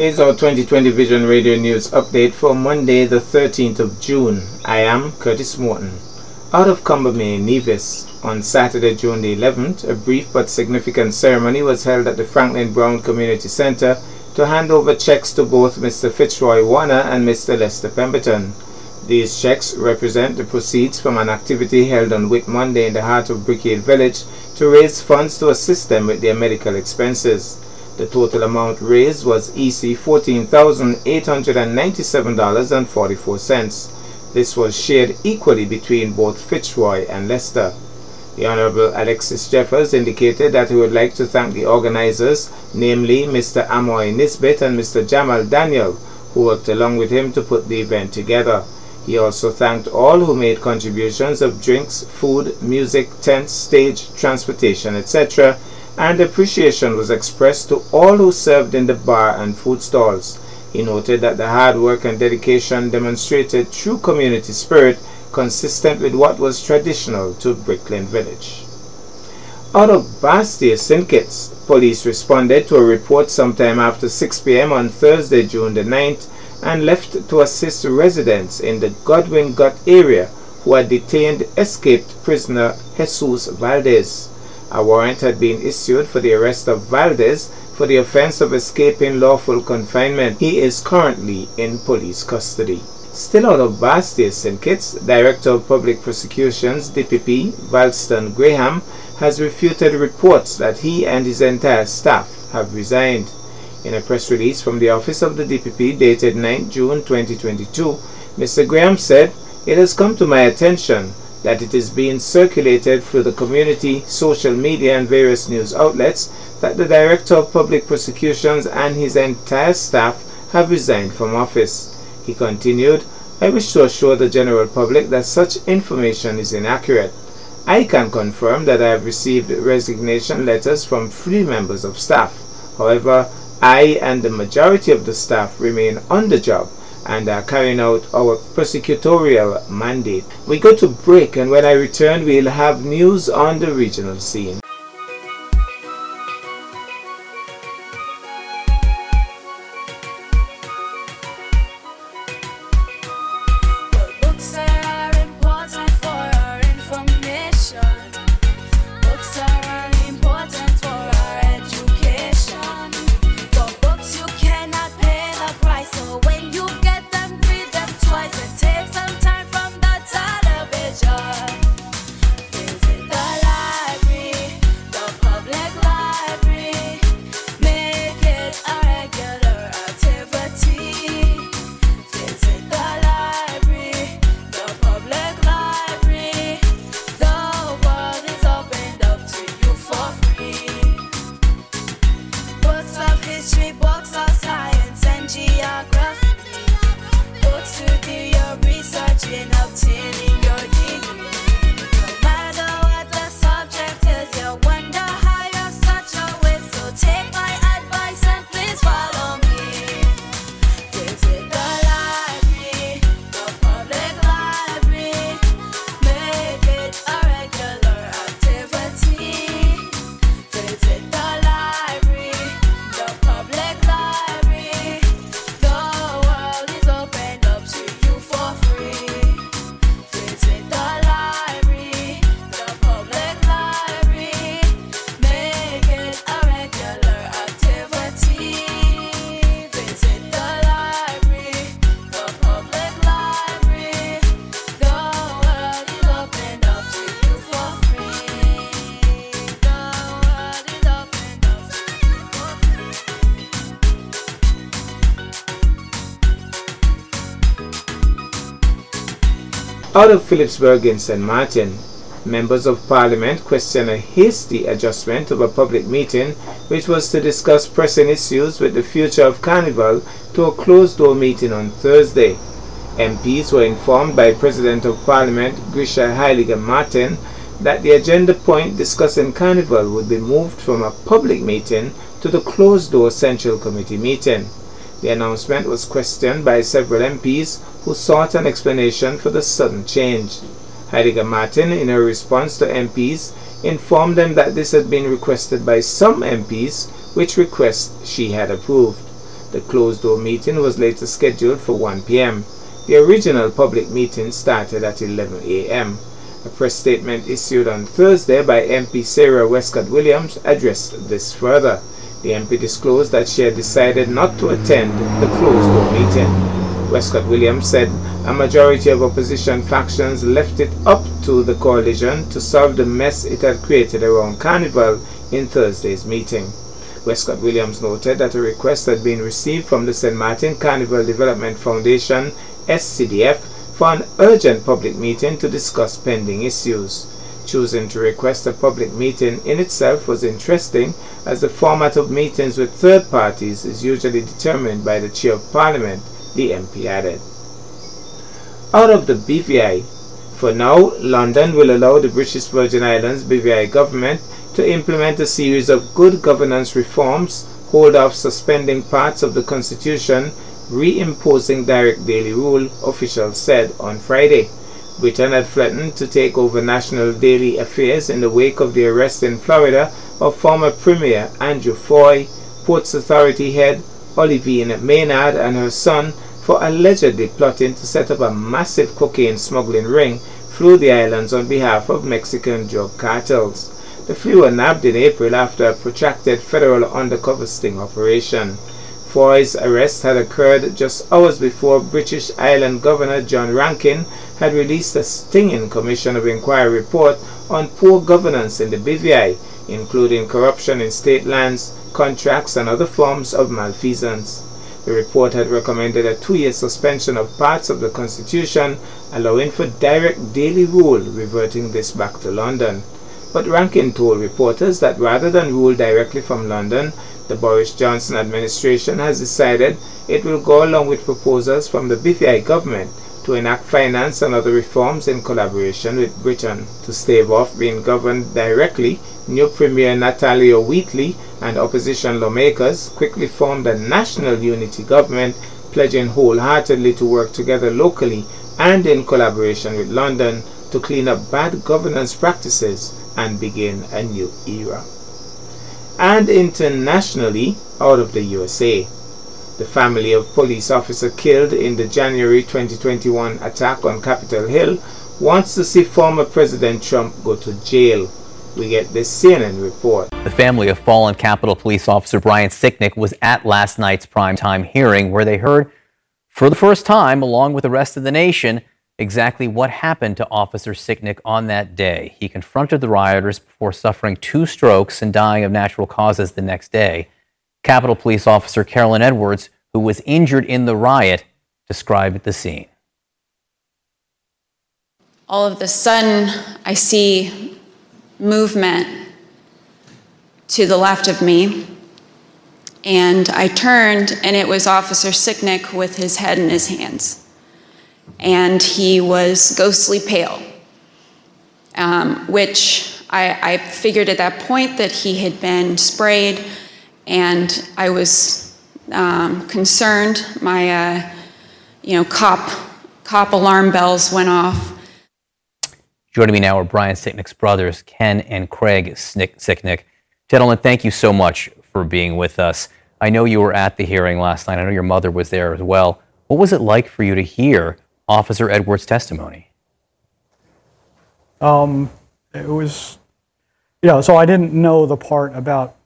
Here's our 2020 Vision Radio News update for Monday, the 13th of June. I am Curtis Morton. Out of Combermere, Nevis, on Saturday, June the 11th, a brief but significant ceremony was held at the Franklin Brown Community Center to hand over checks to both Mr. Fitzroy Warner and Mr. Lester Pemberton. These checks represent the proceeds from an activity held on Whit Monday in the heart of Brickhead Village to raise funds to assist them with their medical expenses. The total amount raised was EC $14,897.44. This was shared equally between both Fitzroy and Lester. The Honorable Alexis Jeffers indicated that he would like to thank the organizers, namely Mr. Amoy Nisbet and Mr. Jamal Daniel, who worked along with him to put the event together. He also thanked all who made contributions of drinks, food, music, tents, stage, transportation, etc., and appreciation was expressed to all who served in the bar and food stalls. He noted that the hard work and dedication demonstrated true community spirit consistent with what was traditional to Brick Kiln Village. Out of Basseterre St. Kitts, police responded to a report sometime after 6 p.m. on Thursday, June the 9th, and left to assist residents in the Godwin Ghaut area who had detained escaped prisoner Jesus Valdez. A warrant had been issued for the arrest of Valdez for the offense of escaping lawful confinement. He is currently in police custody. Still out of Basseterre St. Kitts, Director of Public Prosecutions, DPP, Valston Graham, has refuted reports that he and his entire staff have resigned. In a press release from the office of the DPP dated 9 June 2022, Mr. Graham said, It has come to my attention that it is being circulated through the community, social media, and various news outlets that the Director of Public Prosecutions and his entire staff have resigned from office. He continued, I wish to assure the general public that such information is inaccurate. I can confirm that I have received resignation letters from three members of staff. However, I and the majority of the staff remain on the job and are carrying out our prosecutorial mandate. We go to break and when I return we'll have news on the regional scene. history, books of science and geography. Books to do your research in obtaining. Out of Philipsburg in St. Martin, members of parliament questioned a hasty adjustment of a public meeting which was to discuss pressing issues with the future of Carnival to a closed-door meeting on Thursday. MPs were informed by President of Parliament Grisha Heyliger Marten that the agenda point discussing Carnival would be moved from a public meeting to the closed-door Central Committee meeting. The announcement was questioned by several MPs who sought an explanation for the sudden change. Heyliger Marten, in her response to MPs, informed them that this had been requested by some MPs, which request she had approved. The closed door meeting was later scheduled for 1 p.m. The original public meeting started at 11 a.m. A press statement issued on Thursday by MP Sarah Wescot Williams addressed this further. The MP disclosed that she had decided not to attend the closed door meeting. Wescot Williams said a majority of opposition factions left it up to the coalition to solve the mess it had created around Carnival in Thursday's meeting. Wescot Williams noted that a request had been received from the St. Martin Carnival Development Foundation, SCDF, for an urgent public meeting to discuss pending issues. Choosing to request a public meeting in itself was interesting as the format of meetings with third parties is usually determined by the Chair of Parliament, the MP added. Out of the BVI, for now, London will allow the British Virgin Islands BVI government to implement a series of good governance reforms, hold off suspending parts of the constitution reimposing direct daily rule, officials said on Friday. Britain had threatened to take over national daily affairs in the wake of the arrest in Florida of former Premier Andrew Fahie, Ports Authority head Oleanvine Maynard and her son for allegedly plotting to set up a massive cocaine smuggling ring through the islands on behalf of Mexican drug cartels. The three were nabbed in April after a protracted federal undercover sting operation. Fahie's arrest had occurred just hours before British Island Governor John Rankin had released a stinging Commission of Inquiry report on poor governance in the BVI, including corruption in state lands, contracts, and other forms of malfeasance. The report had recommended a two-year suspension of parts of the Constitution, allowing for direct daily rule, reverting this back to London. But Rankin told reporters that rather than rule directly from London, the Boris Johnson administration has decided it will go along with proposals from the BVI government to enact finance and other reforms in collaboration with Britain. To stave off being governed directly, new Premier Natalio Wheatley and opposition lawmakers quickly formed a national unity government, pledging wholeheartedly to work together locally and in collaboration with London to clean up bad governance practices and begin a new era and internationally out of the USA. The family of police officer killed in the January 2021 attack on Capitol Hill wants to see former President Trump go to jail. We get this CNN report. The family of fallen Capitol Police Officer Brian Sicknick was at last night's primetime hearing where they heard for the first time, along with the rest of the nation, exactly what happened to Officer Sicknick on that day. He confronted the rioters before suffering two strokes and dying of natural causes the next day. Capitol Police Officer Carolyn Edwards, who was injured in the riot, described the scene. All of the sudden, I see movement to the left of me. And I turned, and it was Officer Sicknick with his head in his hands and he was ghostly pale, um, which I, I, figured at that point that he had been sprayed, and I was um, concerned. My, uh, you know, cop cop alarm bells went off. Joining me now are Brian Sicknick's brothers, Ken and Craig Sicknick. Gentlemen, thank you so much for being with us. I know you were at the hearing last night. I know your mother was there as well. What was it like for you to hear Officer Edwards' testimony? Um, it was, you know, so I didn't know the part about.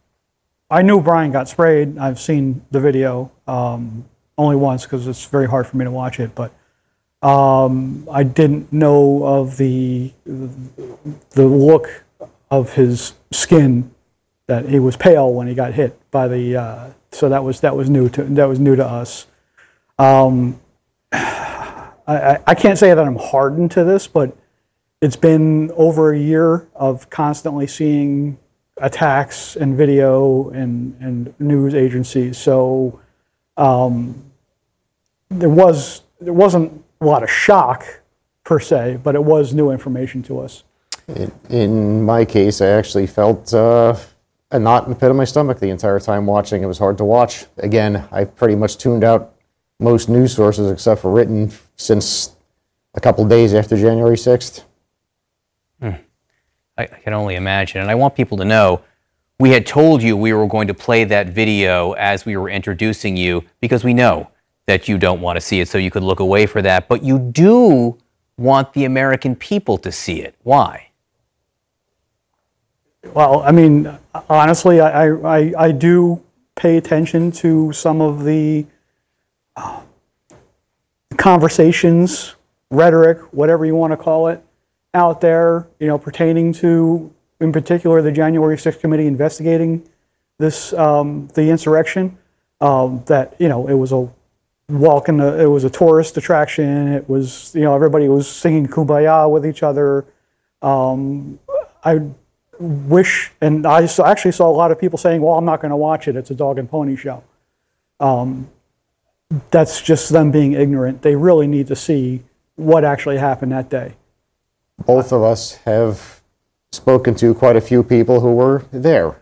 I knew Brian got sprayed. I've seen the video um, only once because it's very hard for me to watch it, but um, I didn't know of the the look of his skin that he was pale when he got hit by the. Uh, so that was that was new to that was new to us. Um, I, I can't say that I'm hardened to this, but it's been over a year of constantly seeing attacks and video and, and news agencies. So um, there was there wasn't a lot of shock per se, but it was new information to us. In, in my case, I actually felt uh, a knot in the pit of my stomach the entire time watching. It was hard to watch. Again, I pretty much tuned out most news sources except for written since a couple days after January 6th. Hmm. I, I can only imagine. And I want people to know We had told you we were going to play that video as we were introducing you because we know that you don't want to see it, so you could look away for that. But you do want the American people to see it. Why? Well, I mean, honestly, I, I, I do pay attention to some of the uh, conversations, rhetoric, whatever you want to call it, out there, you know, pertaining to, in particular, the January 6th committee investigating this, um, the insurrection. Um, that, you know, it was a walk in the, it was a tourist attraction. It was, you know, everybody was singing kumbaya with each other. Um, I wish, and I actually saw a lot of people saying, well, I'm not going to watch it. It's a dog and pony show. Um, that's just them being ignorant. They really need to see what actually happened that day. Both of us have spoken to quite a few people who were there.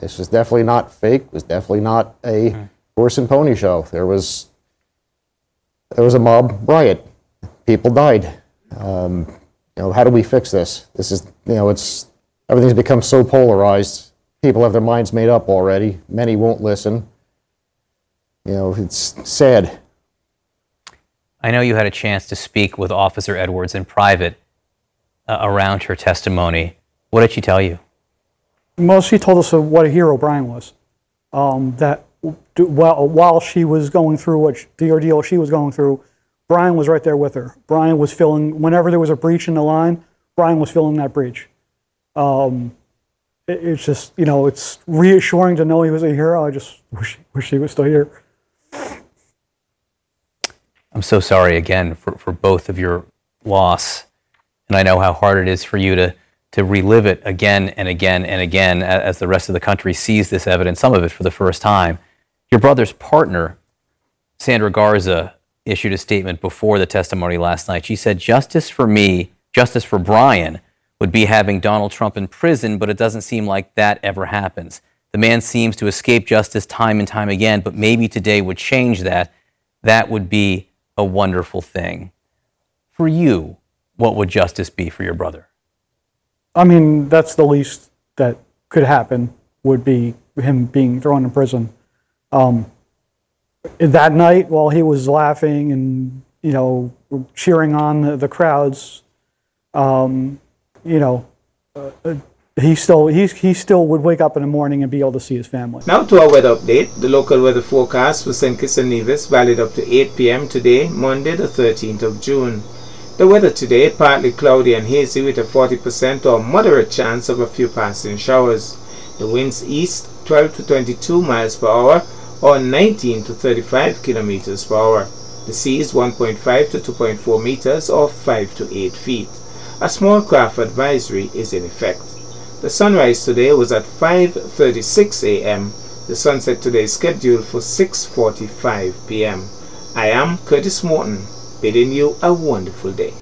This was definitely not fake. It was definitely not a horse and pony show. There was there was a mob riot. People died. Um, you know, how do we fix this? This is you know, it's everything's become so polarized. People have their minds made up already. Many won't listen. You know, it's sad. I know you had a chance to speak with Officer Edwards in private uh, around her testimony. What did she tell you? Well, she told us what a hero Brian was. Um, that while, while she was going through what sh- the ordeal she was going through, Brian was right there with her. Brian was filling, whenever there was a breach in the line, Brian was filling that breach. Um, it- it's just, you know, it's reassuring to know he was a hero. I just wish, wish he was still here. I'm so sorry again for, for both of your loss. And I know how hard it is for you to, to relive it again and again and again as the rest of the country sees this evidence, some of it for the first time. Your brother's partner, Sandra Garza, issued a statement before the testimony last night. She said, Justice for me, justice for Brian, would be having Donald Trump in prison, but it doesn't seem like that ever happens. The man seems to escape justice time and time again, but maybe today would change that. That would be a wonderful thing. For you, what would justice be for your brother? I mean, that's the least that could happen would be him being thrown in prison. Um, that night, while he was laughing and you know cheering on the, the crowds, um, you know, uh, uh, he still he he still would wake up in the morning and be able to see his family. Now to our weather update. The local weather forecast for St. Kitts and Nevis valid up to 8 p.m. today, Monday the 13th of June. The weather today partly cloudy and hazy with a 40% or moderate chance of a few passing showers. The winds east 12 to 22 miles per hour or 19 to 35 kilometers per hour. The sea is 1.5 to 2.4 meters or 5 to 8 feet. A small craft advisory is in effect. The sunrise today was at 5:36 a.m. The sunset today is scheduled for 6:45 p.m. I am Curtis Morton, bidding you a wonderful day.